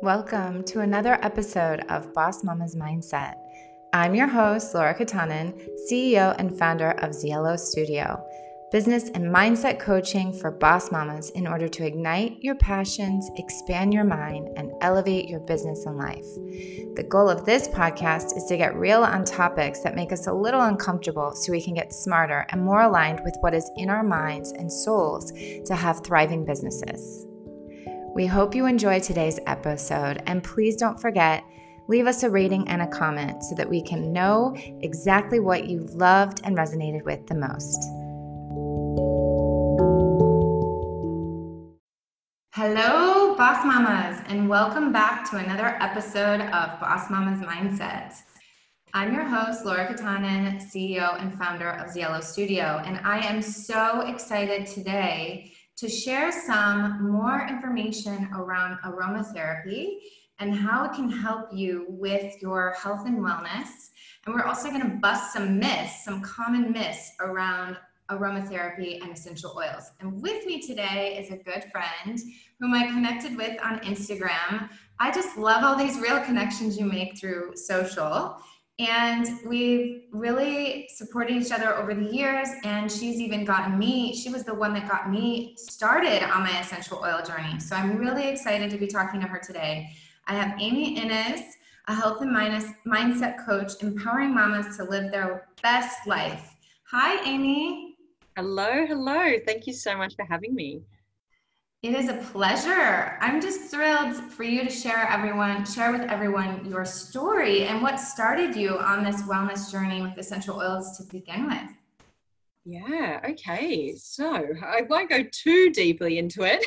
Welcome to another episode of Boss Mama's Mindset. I'm your host, Laura Katanen, CEO and founder of Cielo Studio, business and mindset coaching for boss mamas in order to ignite your passions, expand your mind, and elevate your business and life. The goal of this podcast is to get real on topics that make us a little uncomfortable so we can get smarter and more aligned with what is in our minds and souls to have thriving businesses. We hope you enjoy today's episode, and please don't forget, leave us a rating and a comment so that we can know exactly what you loved and resonated with the most. Hello, Boss Mamas, and welcome back to another episode of Boss Mamas Mindset. I'm your host, Laura Katanen, CEO and founder of Cielo Studio, and I am so excited today to share some more information around aromatherapy and how it can help you with your health and wellness. And we're also going to bust some myths, some common myths around aromatherapy and essential oils. And with me today is a good friend whom I connected with on Instagram. I just love all these real connections you make through social. And we've really supported each other over the years. And she's even gotten me, she was the one that got me started on my essential oil journey. So I'm really excited to be talking to her today. I have Amy Innes, a health and mindset coach, empowering mamas to live their best life. Hi, Amy. Hello, hello. Thank you so much for having me. It is a pleasure. I'm just thrilled for you to share everyone, share with everyone your story and what started you on this wellness journey with essential oils to begin with. Yeah, okay. So I won't go too deeply into it.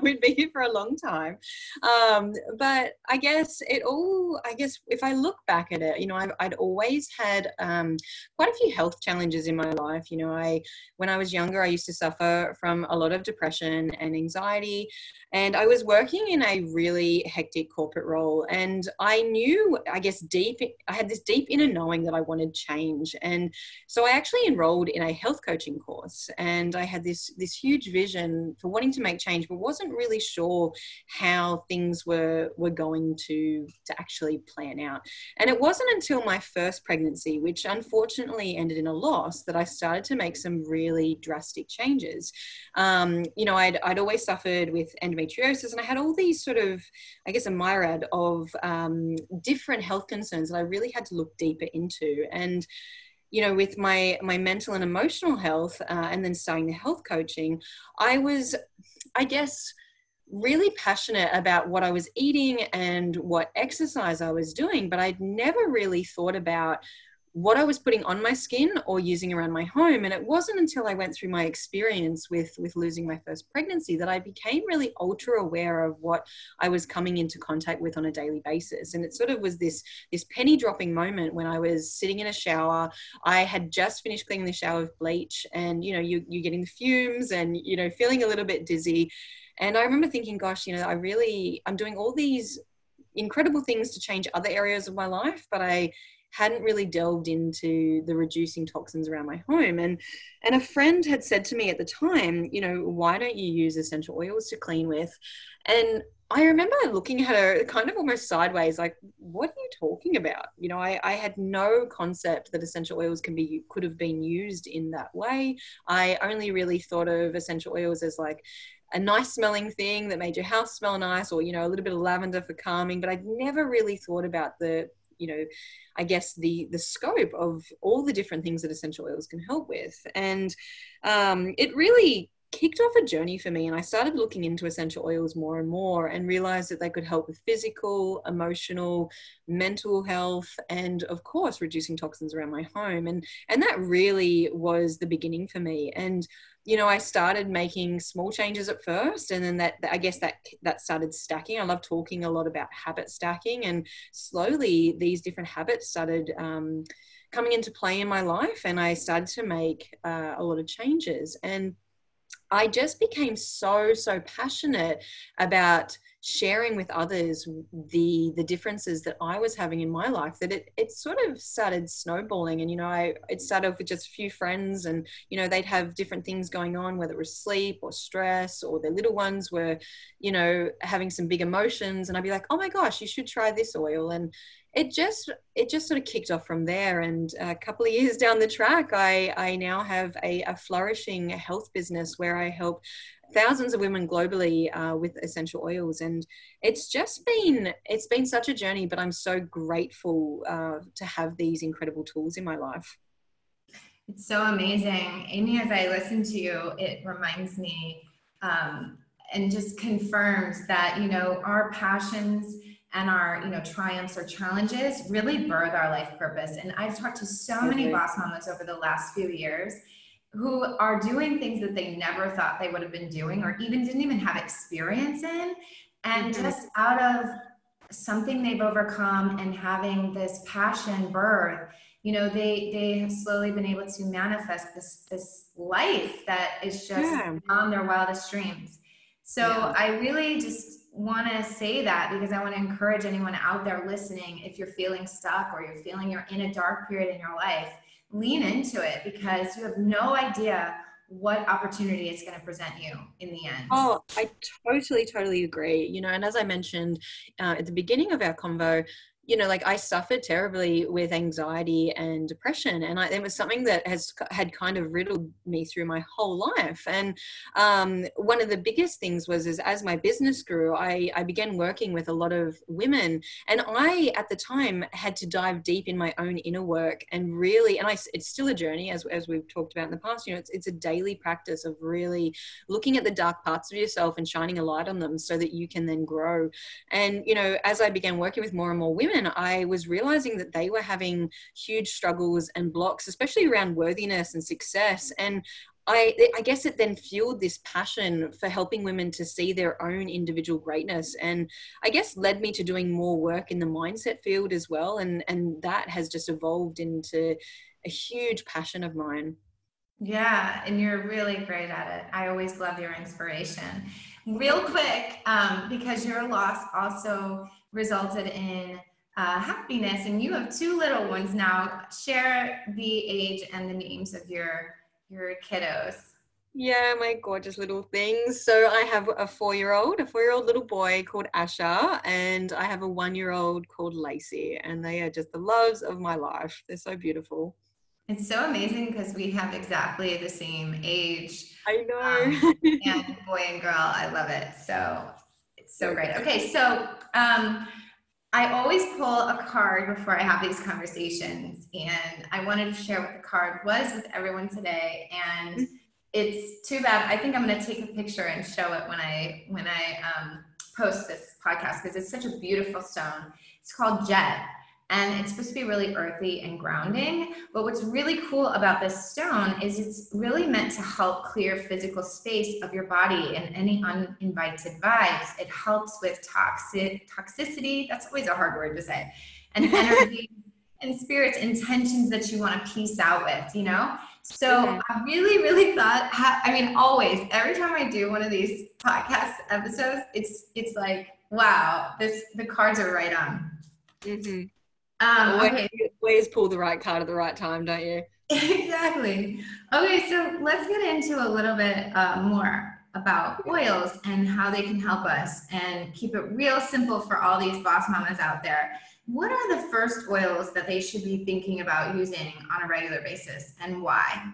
We'd be here for a long time. Um, but I guess it all, I guess if I look back at it, you know, I've, I'd always had um, quite a few health challenges in my life. You know, I, when I was younger, I used to suffer from a lot of depression and anxiety. And I was working in a really hectic corporate role. And I knew, I guess, deep, I had this deep inner knowing that I wanted change. And so I actually enrolled in a health coaching course and I had this, this huge vision for wanting to make change, but wasn't really sure how things were, were going to, to actually plan out. And it wasn't until my first pregnancy, which unfortunately ended in a loss, that I started to make some really drastic changes. Um, you know, I'd, I'd always suffered with endometriosis and I had all these sort of, I guess, a myriad of um, different health concerns that I really had to look deeper into. And you know, with my my mental and emotional health, uh, and then starting the health coaching, I was, I guess really passionate about what I was eating and what exercise I was doing, but I'd never really thought about what I was putting on my skin or using around my home. And it wasn't until I went through my experience with, with losing my first pregnancy that I became really ultra aware of what I was coming into contact with on a daily basis. And it sort of was this, this penny dropping moment when I was sitting in a shower. I had just finished cleaning the shower with bleach and, you know, you, you're getting the fumes and, you know, feeling a little bit dizzy. And I remember thinking, gosh, you know, I really, I'm doing all these incredible things to change other areas of my life, but I hadn't really delved into the reducing toxins around my home and and a friend had said to me at the time you know why don't you use essential oils to clean with and I remember looking at her kind of almost sideways, like, what are you talking about? You know, I, I had no concept that essential oils can be could have been used in that way. I only really thought of essential oils as like a nice smelling thing that made your house smell nice, or you know, a little bit of lavender for calming. But I'd never really thought about the you know i guess the the scope of all the different things that essential oils can help with. And um, it really kicked off a journey for me and I started looking into essential oils more and more and realized that they could help with physical, emotional, mental health and of course reducing toxins around my home. And and that really was the beginning for me. And you know, I started making small changes at first, and then that I guess that that started stacking. I love talking a lot about habit stacking, and slowly these different habits started um, coming into play in my life, and I started to make uh, a lot of changes. And I just became so so passionate about sharing with others the the differences that I was having in my life that it it sort of started snowballing. And you know I it started off with just a few friends and you know they'd have different things going on whether it was sleep or stress or their little ones were you know having some big emotions. And I'd be like oh my gosh you should try this oil. And it just it just sort of kicked off from there. And a couple of years down the track i i now have a, a flourishing health business where i help thousands of women globally uh, with essential oils. And it's just been it's been such a journey but i'm so grateful uh, to have these incredible tools in my life. It's so amazing. Amy as i listen to you it reminds me um, and just confirms that you know our passions and our you know triumphs or challenges really birth our life purpose and i've talked to so many boss mamas over the last few years who are doing things that they never thought they would have been doing or even didn't even have experience in and mm-hmm. just out of something they've overcome and having this passion birth you know they they have slowly been able to manifest this this life that is just yeah. beyond their wildest dreams so yeah. i really just want to say that because i want to encourage anyone out there listening if you're feeling stuck or you're feeling you're in a dark period in your life lean into it because you have no idea what opportunity it's going to present you in the end. Oh, I totally, totally agree. You know, and as I mentioned uh, at the beginning of our convo, you know like i suffered terribly with anxiety and depression and I, it was something that has had kind of riddled me through my whole life. And um, one of the biggest things was is as my business grew I, I began working with a lot of women and i at the time had to dive deep in my own inner work and really and I, it's still a journey as, as we've talked about in the past you know it's, it's a daily practice of really looking at the dark parts of yourself and shining a light on them so that you can then grow. And you know as i began working with more and more women women, I was realizing that they were having huge struggles and blocks, especially around worthiness and success. And I, I, guess it then fueled this passion for helping women to see their own individual greatness and i guess led me to doing more work in the mindset field as well. And and that has just evolved into a huge passion of mine. Yeah and you're really great at it. I always love your inspiration. Real quick um, because your loss also resulted in uh, happiness. And you have two little ones now. Share the age and the names of your your kiddos. Yeah, my gorgeous little things. So I have a four-year-old, a four-year-old little boy called Asher, and I have a one-year-old called Lacey, and they are just the loves of my life. They're so beautiful. It's so amazing because we have exactly the same age. I know. Um, and boy and girl, I love it. So it's so great. Okay, so um, I always pull a card before I have these conversations, and I wanted to share what the card was with everyone today. And mm-hmm. it's too bad. I think I'm going to take a picture and show it when I when I um, post this podcast because it's such a beautiful stone. It's called Jet, and it's supposed to be really earthy and grounding. But what's really cool about this stone is it's really meant to help clear physical space of your body and any uninvited vibes. It helps with toxic toxicity. That's always a hard word to say. And energy and spirits intentions that you want to peace out with, you know? So. I really, really thought, I mean, always, every time I do one of these podcast episodes, it's, it's like, wow, this, the cards are right on. Mm-hmm. Um, always, okay. always pull the right card at the right time, don't you? exactly. Okay, so let's get into a little bit uh, more about oils and how they can help us and keep it real simple for all these boss mamas out there. What are the first oils that they should be thinking about using on a regular basis and why?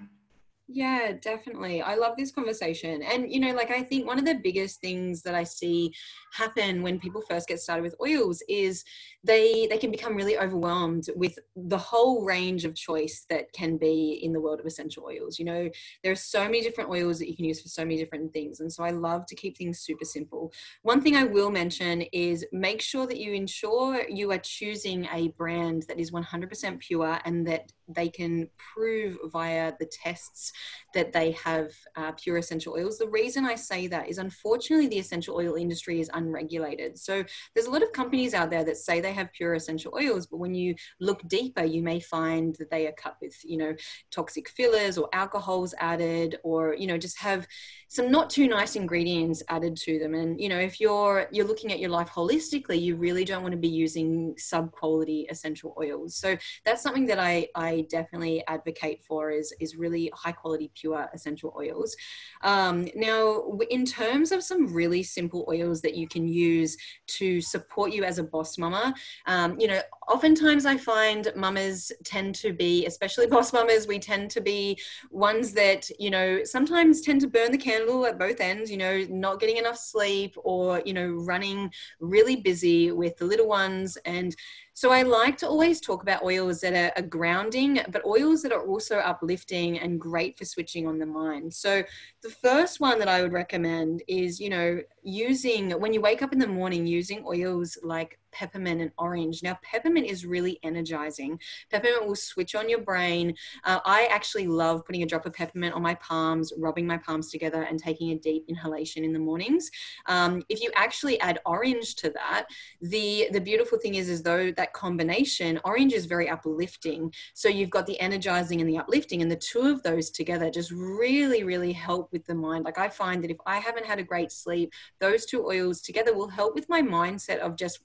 Yeah, definitely. I love this conversation. And, you know, like I think one of the biggest things that I see happen when people first get started with oils is they they can become really overwhelmed with the whole range of choice that can be in the world of essential oils. You know, there are so many different oils that you can use for so many different things. And so I love to keep things super simple. One thing I will mention is make sure that you ensure you are choosing a brand that is 100% pure and that they can prove via the tests that they have uh, pure essential oils. The reason I say that is unfortunately the essential oil industry is unregulated. So there's a lot of companies out there that say they have pure essential oils, but when you look deeper, you may find that they are cut with, you know, toxic fillers or alcohols added, or you know, just have some not too nice ingredients added to them. And you know, if you're you're looking at your life holistically, you really don't want to be using sub quality essential oils. So that's something that I I definitely advocate for is is really high quality pure essential oils. Um, now, in terms of some really simple oils that you can use to support you as a boss mama, um, you know, oftentimes I find mamas tend to be, especially boss mamas, we tend to be ones that you know sometimes tend to burn the candle candle at both ends, you know, not getting enough sleep or, you know, running really busy with the little ones and so I like to always talk about oils that are, are, grounding, but oils that are also uplifting and great for switching on the mind. So the first one that I would recommend is, you know, using when you wake up in the morning, using oils like peppermint and orange. Now, peppermint is really energizing. Peppermint will switch on your brain. Uh, I actually love putting a drop of peppermint on my palms, rubbing my palms together, and taking a deep inhalation in the mornings. Um, if you actually add orange to that, the the beautiful thing is, is though that that combination, orange is very uplifting. So you've got the energizing and the uplifting, and the two of those together just really, really help with the mind. Like I find that if I haven't had a great sleep, those two oils together will help with my mindset of just,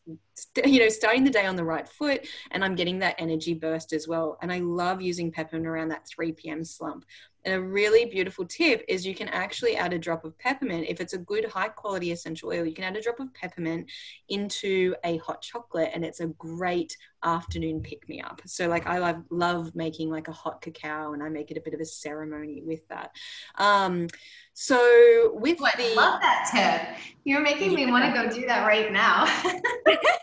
you know, starting the day on the right foot, and I'm getting that energy burst as well. And I love using peppermint around that 3 p.m. slump. And a really beautiful tip is you can actually add a drop of peppermint. If it's a good high quality essential oil, you can add a drop of peppermint into a hot chocolate and it's a great afternoon pick me up. So like I love love making like a hot cacao and I make it a bit of a ceremony with that. Um, so with oh, the I love that tip. You're making yeah. me want to go do that right now.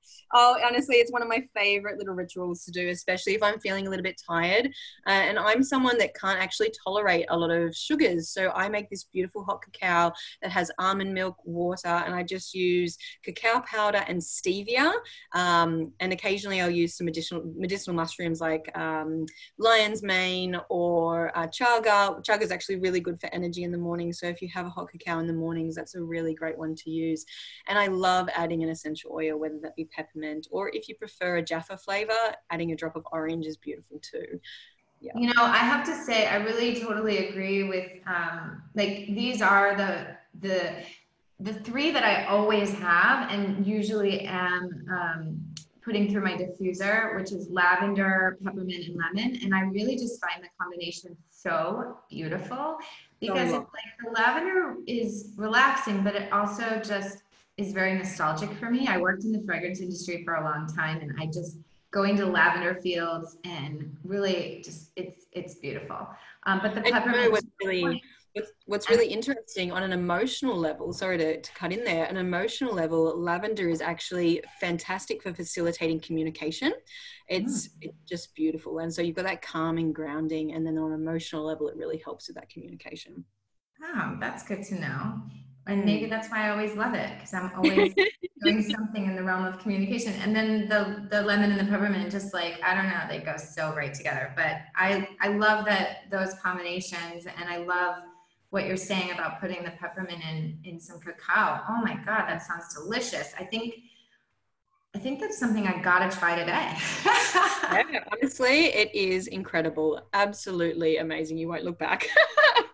Oh, honestly, it's one of my favorite little rituals to do, especially if I'm feeling a little bit tired. Uh, and I'm someone that can't actually tolerate a lot of sugars. So I make this beautiful hot cacao that has almond milk, water, and I just use cacao powder and stevia. Um, and occasionally I'll use some additional medicinal mushrooms like um, lion's mane or uh, chaga. Chaga is actually really good for energy in the morning. So if you have a hot cacao in the mornings, that's a really great one to use. And I love adding an essential oil, whether that be peppermint peppermint, or if you prefer a Jaffa flavor, adding a drop of orange is beautiful too. Yeah. You know, I have to say, I really totally agree with um, like these are the the the three that I always have and usually am um, putting through my diffuser, which is lavender, peppermint, and lemon. And I really just find the combination so beautiful because it's like the lavender is relaxing, but it also just is very nostalgic for me. I worked in the fragrance industry for a long time and I just going to lavender fields and really just it's it's beautiful. Um, but the peppermint what's really what's, what's really interesting on an emotional level, sorry to, to cut in there, an emotional level, lavender is actually fantastic for facilitating communication. It's, mm. it's just beautiful. And so you've got that calming, grounding, and then on an emotional level, it really helps with that communication. Oh, that's good to know and mm. maybe that's why I always love it because I'm always doing something in the realm of communication. And then the the lemon and the peppermint, just like I don't know, they go so great together. But I I love that those combinations, and I love what you're saying about putting the peppermint in in some cacao. Oh my god, that sounds delicious. I think. I think that's something I gotta try today. yeah, honestly, it is incredible. Absolutely amazing. You won't look back.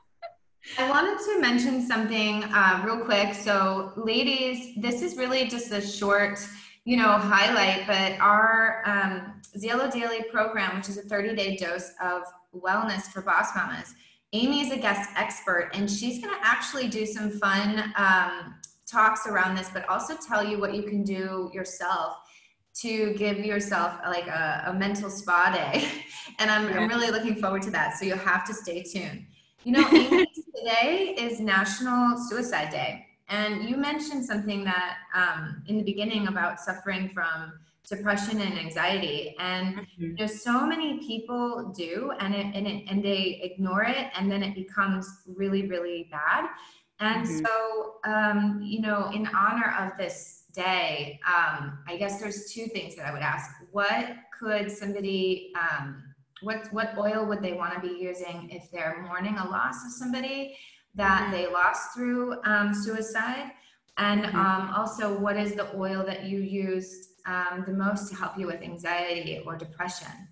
I wanted to mention something uh, real quick. So, ladies, this is really just a short, you know, highlight, but our um, Cielo Daily program, which is a 30 day dose of wellness for boss mamas, Amy is a guest expert, and she's going to actually do some fun um, talks around this, but also tell you what you can do yourself to give yourself like a, a mental spa day. and I'm, yeah. I'm really looking forward to that. So, you'll have to stay tuned. You know, Amy, today is National Suicide Day. And you mentioned something that um, in the beginning about suffering from depression and anxiety. And mm-hmm. you know, so many people do, and it, and, it, and they ignore it, and then it becomes really, really bad. And mm-hmm. so, um, you know, in honor of this day, um, I guess there's two things that I would ask. What could somebody um, what what oil would they want to be using if they're mourning a loss of somebody that mm-hmm. they lost through um, suicide? And mm-hmm. um, also, what is the oil that you used um, the most to help you with anxiety or depression?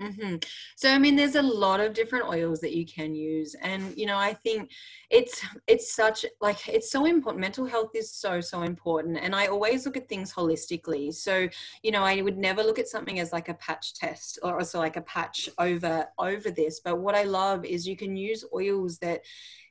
Mm-hmm. So I mean, there's a lot of different oils that you can use, and you know, I think it's it's such like it's so important. Mental health is so so important, and I always look at things holistically. So you know, I would never look at something as like a patch test or also like a patch over over this. But what I love is you can use oils that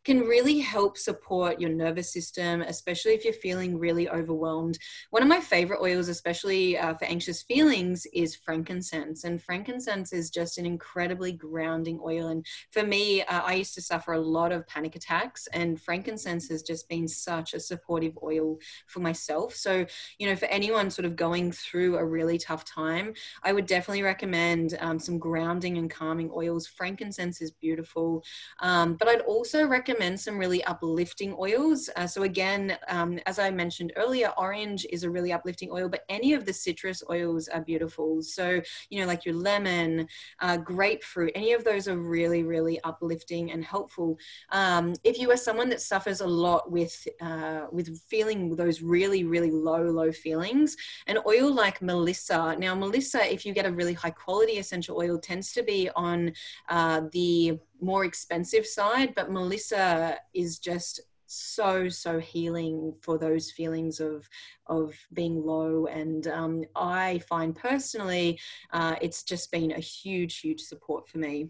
can really help support your nervous system, especially if you're feeling really overwhelmed. One of my favorite oils, especially uh, for anxious feelings, is frankincense. And frankincense is just an incredibly grounding oil. And for me, uh, I used to suffer a lot of panic attacks, and frankincense has just been such a supportive oil for myself. So, you know, for anyone sort of going through a really tough time, I would definitely recommend um, some grounding and calming oils. Frankincense is beautiful. Um, but I'd also recommend recommend some really uplifting oils. Uh, so again, um, as I mentioned earlier, orange is a really uplifting oil, but any of the citrus oils are beautiful. So, you know, like your lemon, uh, grapefruit, any of those are really, really uplifting and helpful. Um, if you are someone that suffers a lot with, uh, with feeling those really, really low, low feelings, an oil like Melissa, now Melissa, if you get a really high quality essential oil, tends to be on uh, the more expensive side, but Melissa is just so so healing for those feelings of of being low. And um, i find personally uh, it's just been a huge huge support for me.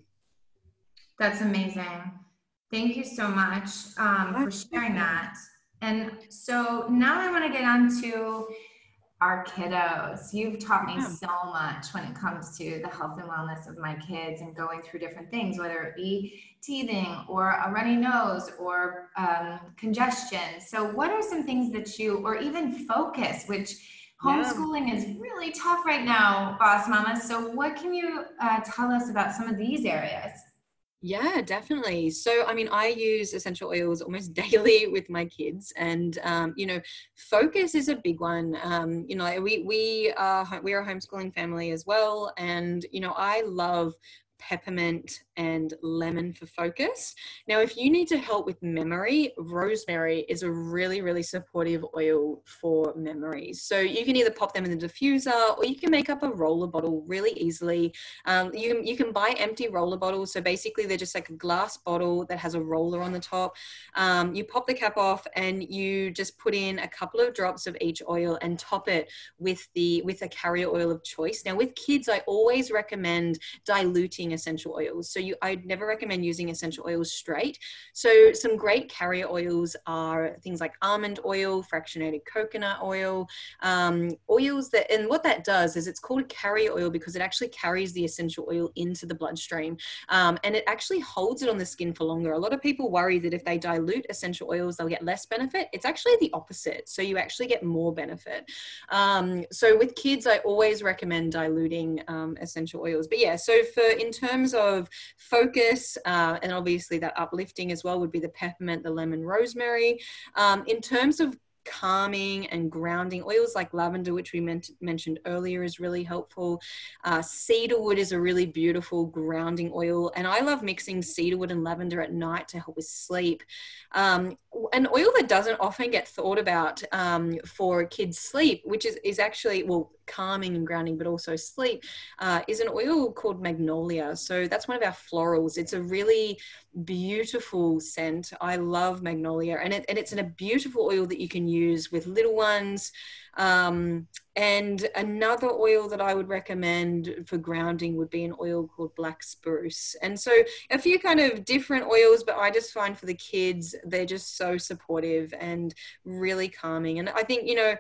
That's amazing. Thank you so much um, for sharing that. And so now i want to get on to our kiddos. You've taught me yeah. so much when it comes to the health and wellness of my kids and going through different things, whether it be teething or a runny nose or um, congestion. So, what are some things that you, or even focus, which homeschooling yeah. is really tough right now, boss mama. So, what can you uh, tell us about some of these areas? Yeah, definitely. So, I mean, I use essential oils almost daily with my kids, and um, you know, focus is a big one. Um, you know, we we are we are a homeschooling family as well, and you know, I love peppermint and lemon for focus. Now, if you need to help with memory, rosemary is a really, really supportive oil for memory. So you can either pop them in the diffuser or you can make up a roller bottle really easily. Um, you, you can buy empty roller bottles. So basically, they're just like a glass bottle that has a roller on the top. Um, you pop the cap off and you just put in a couple of drops of each oil and top it with the with a carrier oil of choice. Now, with kids, I always recommend diluting essential oils. So you, I'd never recommend using essential oils straight. So some great carrier oils are things like almond oil, fractionated coconut oil, um, oils that, and what that does is it's called carrier oil because it actually carries the essential oil into the bloodstream um, and it actually holds it on the skin for longer. A lot of people worry that if they dilute essential oils, they'll get less benefit. It's actually the opposite. So you actually get more benefit. Um, so with kids, I always recommend diluting um, essential oils. But yeah, so for in terms of focus, uh, and obviously that uplifting as well would be the peppermint, the lemon, rosemary. Um, in terms of calming and grounding. Oils like lavender, which we meant, mentioned earlier, is really helpful. Uh, cedarwood is a really beautiful grounding oil, and I love mixing cedarwood and lavender at night to help with sleep. Um, an oil that doesn't often get thought about um, for kids' sleep, which is, is actually, well, calming and grounding, but also sleep, uh, is an oil called magnolia. So that's one of our florals. It's a really beautiful scent. I love magnolia, and, it, and it's a beautiful oil that you can use with little ones. Um, and another oil that I would recommend for grounding would be an oil called black spruce. And so a few kind of different oils, but I just find for the kids, they're just so supportive and really calming. And I think, you know,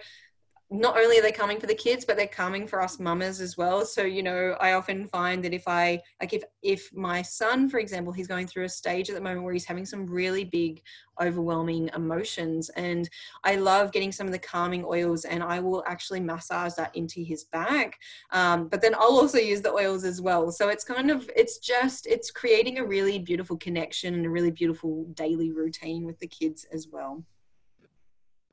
not only are they coming for the kids but they're coming for us mamas as well. So you know i often find that if i like if if my son for example he's going through a stage at the moment where he's having some really big overwhelming emotions and i love getting some of the calming oils and i will actually massage that into his back. Um, but then i'll also use the oils as well. So it's kind of it's just it's creating a really beautiful connection and a really beautiful daily routine with the kids as well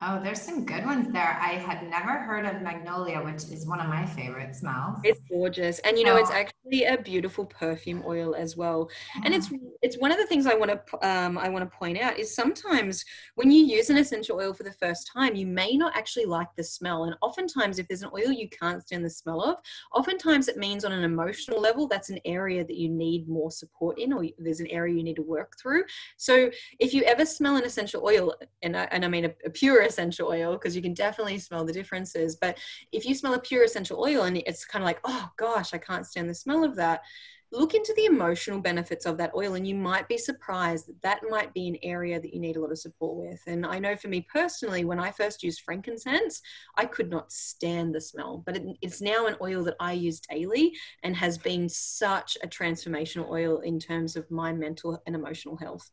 Oh, there's some good ones there. I had never heard of magnolia, which is one of my favorite smells. It's gorgeous, and you know, oh. it's actually a beautiful perfume oil as well. And it's it's one of the things I want to um, I want to point out is sometimes when you use an essential oil for the first time, you may not actually like the smell. And oftentimes, if there's an oil you can't stand the smell of, oftentimes it means on an emotional level that's an area that you need more support in, or there's an area you need to work through. So if you ever smell an essential oil, and I, and I mean a, a pure essential oil because you can definitely smell the differences. But if you smell a pure essential oil and it's kind of like, oh gosh, I can't stand the smell of that, look into the emotional benefits of that oil and you might be surprised that that might be an area that you need a lot of support with and i know for me personally when i first used frankincense i could not stand the smell but it, it's now an oil that i use daily and has been such a transformational oil in terms of my mental and emotional health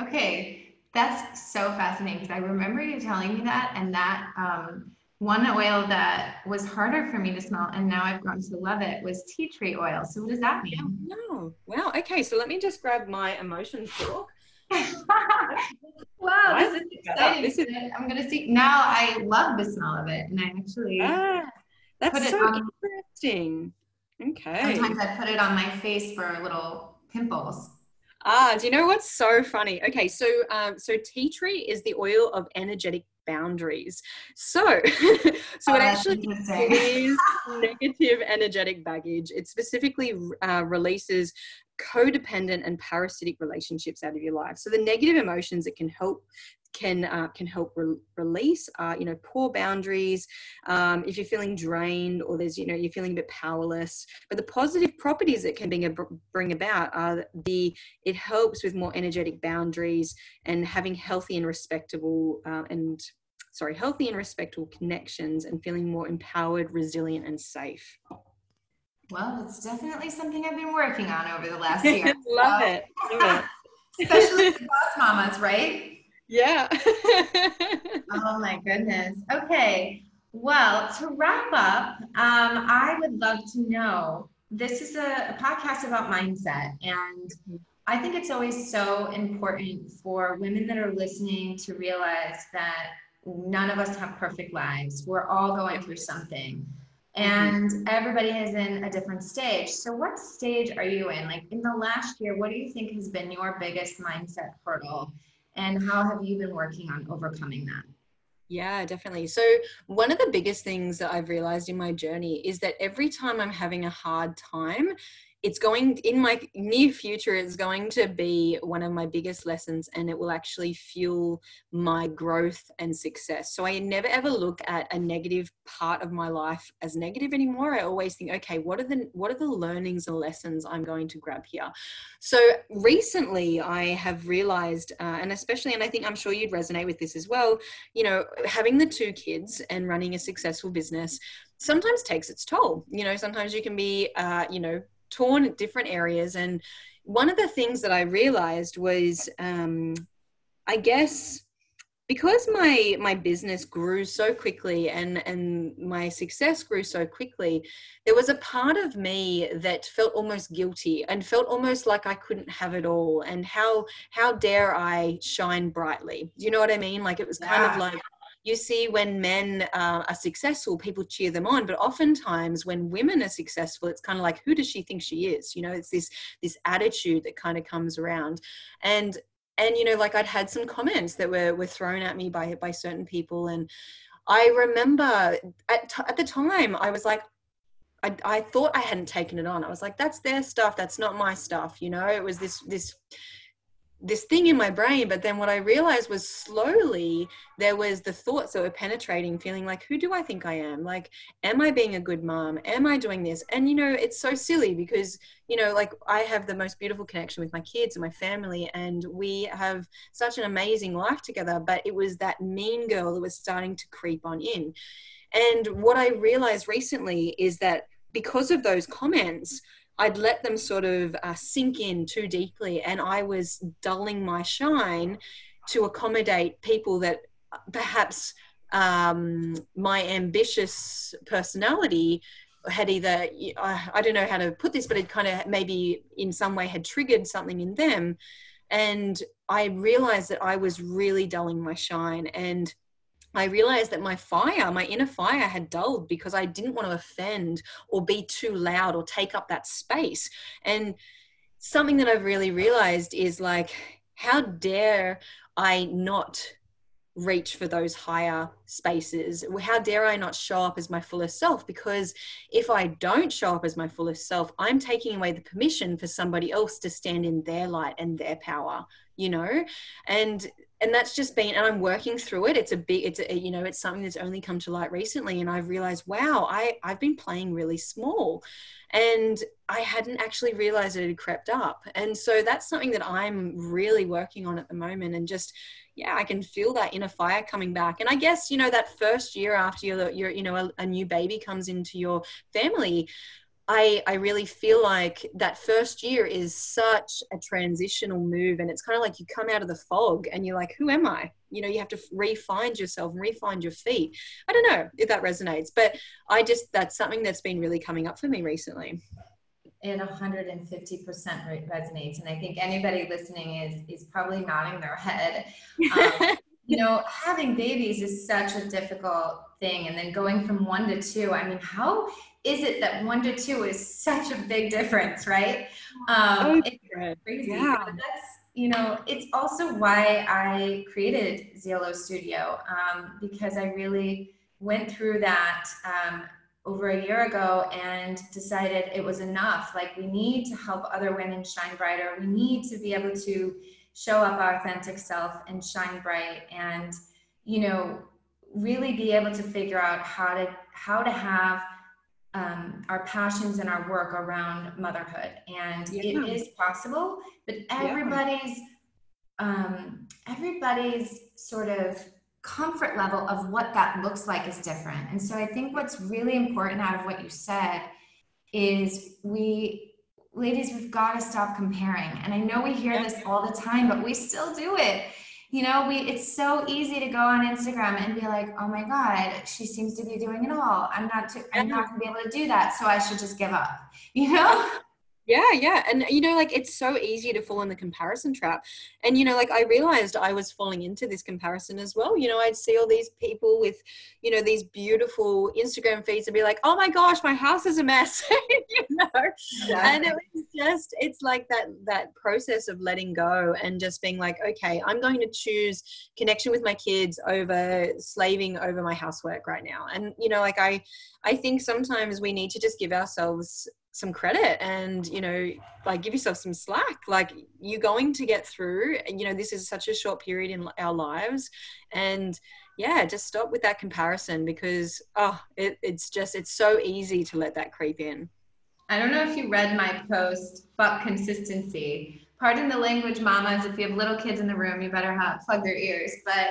okay that's so fascinating because I remember you telling me that, and that um, one oil that was harder for me to smell, and now I've grown to love it, was tea tree oil. So, what does that mean? No. Wow. Okay. So, let me just grab my emotions book. wow, this is exciting. This is, I'm going to see. Now I love the smell of it, and I actually. Ah, that's so on, interesting. Okay. Sometimes I put it on my face for little pimples. Ah, do you know what's so funny? Okay, so um, so tea tree is the oil of energetic boundaries. So, so oh, it actually clears negative energetic baggage. It specifically uh, releases codependent and parasitic relationships out of your life. So the negative emotions it can help can uh, can help re- release uh, you know poor boundaries um, if you're feeling drained or there's you know you're feeling a bit powerless but the positive properties that can bring, bring about are the it helps with more energetic boundaries and having healthy and respectable uh, and sorry healthy and respectful connections and feeling more empowered resilient and safe well it's definitely something i've been working on over the last year love, so. it. love it especially the boss mamas right yeah. oh my goodness. Okay. Well, to wrap up, um, I would love to know this is a, a podcast about mindset. And I think it's always so important for women that are listening to realize that none of us have perfect lives. We're all going through something. And everybody is in a different stage. So, what stage are you in? Like in the last year, what do you think has been your biggest mindset hurdle? And how have you been working on overcoming that? Yeah, definitely. So, one of the biggest things that I've realized in my journey is that every time I'm having a hard time, it's going in my near future it's going to be one of my biggest lessons and it will actually fuel my growth and success. So i never ever look at a negative part of my life as negative anymore. I always think okay what are the what are the learnings and lessons i'm going to grab here? So recently i have realized uh, and especially and i think i'm sure you'd resonate with this as well you know having the two kids and running a successful business sometimes takes its toll. You know sometimes you can be uh, you know torn at different areas. And one of the things that I realized was, um, I guess, because my my business grew so quickly and and my success grew so quickly there was a part of me that felt almost guilty and felt almost like i couldn't have it all and how how dare i shine brightly do you know what i mean like it was kind yeah. of like you see when men uh, are successful people cheer them on but oftentimes when women are successful it's kind of like who does she think she is you know it's this this attitude that kind of comes around and and you know like i'd had some comments that were were thrown at me by by certain people and i remember at, t- at the time i was like I, I thought I hadn't taken it on. I was like, that's their stuff. That's not my stuff. You know, it was this, this this thing in my brain but then what i realized was slowly there was the thoughts that were penetrating feeling like who do i think i am? Like am i being a good mom? Am i doing this? And you know it's so silly because you know like i have the most beautiful connection with my kids and my family and we have such an amazing life together but it was that mean girl that was starting to creep on in. And what i realized recently is that because of those comments I'd let them sort of uh, sink in too deeply, and I was dulling my shine to accommodate people that uh, perhaps um, my ambitious personality had either I don't know how to put this, but it kind of maybe in some way had triggered something in them, and I realized that I was really dulling my shine and I realized that my fire, my inner fire had dulled because I didn't want to offend or be too loud or take up that space. And something that I've really realized is like, how dare I not reach for those higher spaces? How dare I not show up as my fullest self? Because if I don't show up as my fullest self, I'm taking away the permission for somebody else to stand in their light and their power, you know? And and that's just been and i'm working through it. It's a big it's a, you know it's something that's only come to light recently and i've realized wow i i've been playing really small. And i hadn't actually realized it had crept up. And so that's something that i'm really working on at the moment and just yeah i can feel that inner fire coming back. And i guess you know that first year after you're, you know a, a new baby comes into your family I, I really feel like that first year is such a transitional move and it's kind of like you come out of the fog and you're like who am i? You know you have to re-find yourself and re-find your feet. I don't know if that resonates but i just that's something that's been really coming up for me recently. It 150% resonates and i think anybody listening is is probably nodding their head. Um, you know having babies is such a difficult thing and then going from one to two i mean how is it that one to two is such a big difference, right? Um, oh, it's crazy. Yeah. that's, you know, it's also why I created Cielo Studio um, because I really went through that um, over a year ago and decided it was enough. Like, we need to help other women shine brighter. We need to be able to show up our authentic self and shine bright and, you know, really be able to figure out how to how to have um, our passions and our work around motherhood. And yeah. it is possible but everybody's yeah. um, everybody's sort of comfort level of what that looks like is different. And so i think what's really important out of what you said is we ladies we've got to stop comparing. And i know we hear this all the time but we still do it you know we it's so easy to go on instagram and be like oh my god she seems to be doing it all. I'm not too, i'm not going to be able to do that so i should just give up. You know yeah yeah and you know like it's so easy to fall in the comparison trap and you know like i realized i was falling into this comparison as well you know i'd see all these people with you know these beautiful instagram feeds and be like oh my gosh my house is a mess you know yeah. and it was just it's like that that process of letting go and just being like okay i'm going to choose connection with my kids over slaving over my housework right now and you know like i i think sometimes we need to just give ourselves some credit and you know like give yourself some slack. Like you're going to get through and you know this is such a short period in our lives. And yeah just stop with that comparison because oh it, it's just it's so easy to let that creep in. I don't know if you read my post but consistency. Pardon the language mamas. If you have little kids in the room you better have plug their ears. But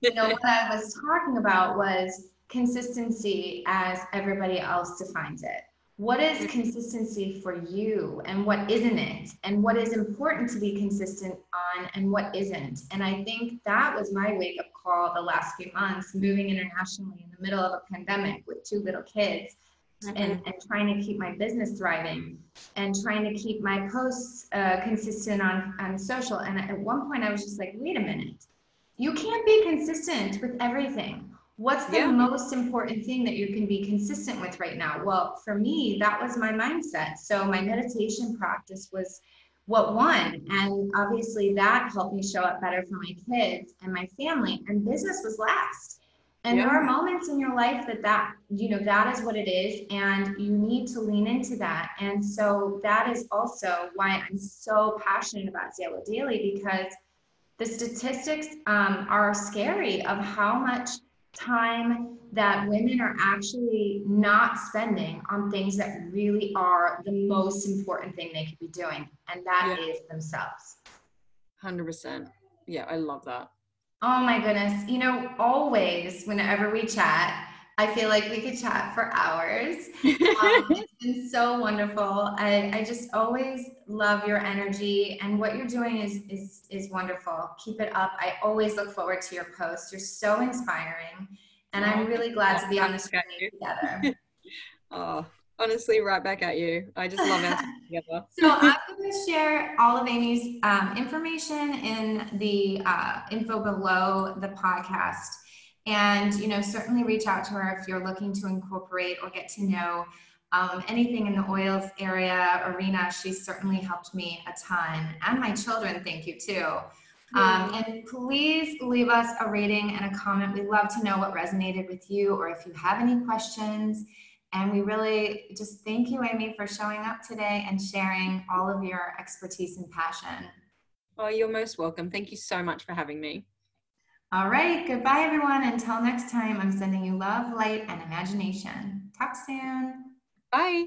you know what i was talking about was consistency as everybody else defines it what is consistency for you and what isn't it? And what is important to be consistent on and what isn't? And i think that was my wake up call the last few months moving internationally in the middle of a pandemic with two little kids mm-hmm. and, and trying to keep my business thriving and trying to keep my posts uh, consistent on, on social. And at one point i was just like wait a minute. You can't be consistent with everything What's the yeah. most important thing that you can be consistent with right now? Well, for me, that was my mindset. So my meditation practice was what won. And obviously that helped me show up better for my kids and my family. And business was last. And yeah. there are moments in your life that that, you know, that is what it is. And you need to lean into that. And so that is also why I'm so passionate about Cielo Daily because the statistics um, are scary of how much time that women are actually not spending on things that really are the most important thing they could be doing, and that yeah. is themselves. 100%. Yeah, I love that. Oh my goodness. You know, always, whenever we chat, I feel like we could chat for hours. Um, it's been so wonderful. I, I just always love your energy and what you're doing is, is, is wonderful. Keep it up. I always look forward to your posts. You're so inspiring. And I'm really glad to be on this journey together. oh, honestly, right back at you. I just love time together. so I'm going to share all of Amy's um, information in the uh, info below the podcast. And, you know, certainly reach out to her if you're looking to incorporate or get to know um, anything in the oils area arena. She's certainly helped me a ton and my children. Thank you too. Um, and please leave us a rating and a comment. We love to know what resonated with you or if you have any questions. And we really just thank you, Amy, for showing up today and sharing all of your expertise and passion. Oh, you're most welcome. Thank you so much for having me. All right. Goodbye, everyone. Until next time, I'm sending you love, light, and imagination. Talk soon. Bye.